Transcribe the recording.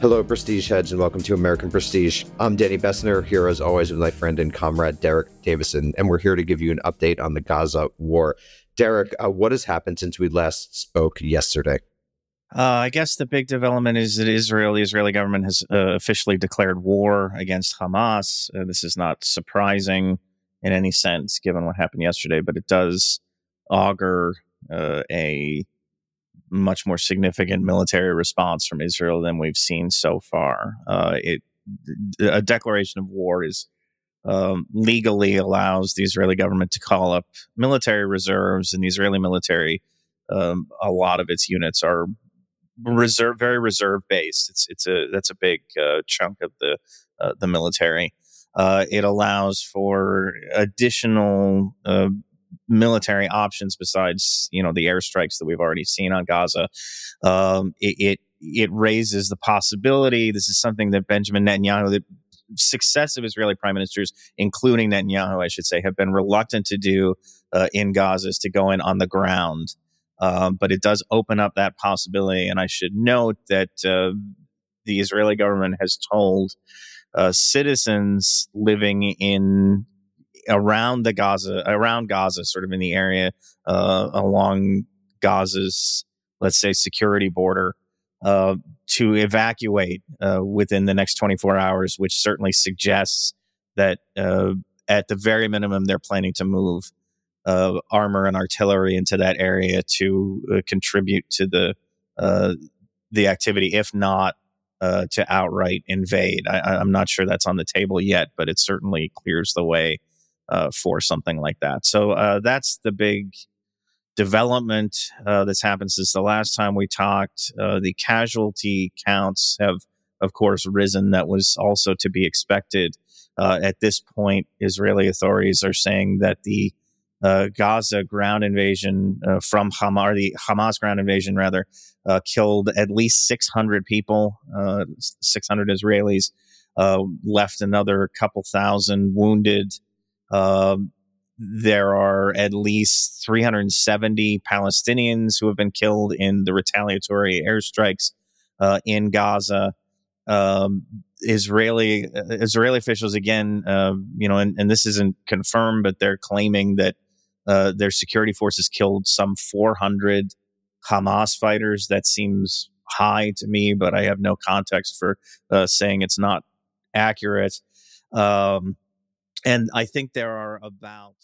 Hello, Prestige heads, and welcome to American Prestige. I'm Danny Bessner, here as always with my friend and comrade Derek Davison, and we're here to give you an update on the Gaza war. Derek, uh, what has happened since we last spoke yesterday? Uh, I guess the big development is that Israel, the Israeli government, has uh, officially declared war against Hamas. Uh, this is not surprising in any sense, given what happened yesterday, but it does augur uh, a much more significant military response from Israel than we've seen so far. Uh, it a declaration of war is um, legally allows the Israeli government to call up military reserves, and the Israeli military, um, a lot of its units are reserve, very reserve based. It's it's a that's a big uh, chunk of the uh, the military. Uh, it allows for additional uh, military options besides you know the airstrikes that we've already seen on Gaza. Um, it, it, it raises the possibility. This is something that Benjamin Netanyahu, the successive Israeli prime ministers, including Netanyahu, I should say, have been reluctant to do uh, in Gaza is to go in on the ground. Um, but it does open up that possibility, and I should note that uh, the Israeli government has told uh, citizens living in around the Gaza, around Gaza, sort of in the area uh, along Gaza's, let's say, security border, uh, to evacuate uh, within the next 24 hours, which certainly suggests that uh, at the very minimum they're planning to move uh, armor and artillery into that area to uh, contribute to the the activity, if not to outright invade. I, am not sure that's on the table yet, but it certainly clears the way uh, for something like that. So uh, that's the big development uh, that's happened since the last time we talked. Uh, the casualty counts have, of course, risen. That was also to be expected. Uh, at this point, Israeli authorities are saying that the uh, Gaza ground invasion from Hamas, the Hamas ground invasion rather, killed at least 600 people, 600 Israelis, left another couple thousand wounded. Um, there are at least 370 Palestinians who have been killed in the retaliatory airstrikes uh, in Gaza. Um, Israeli uh, Israeli officials again, uh, you know, and, and, this isn't confirmed, but they're claiming that uh, their security forces killed some 400 Hamas fighters. That seems high to me, but I have no context for uh, saying it's not accurate. Um, and I think there are about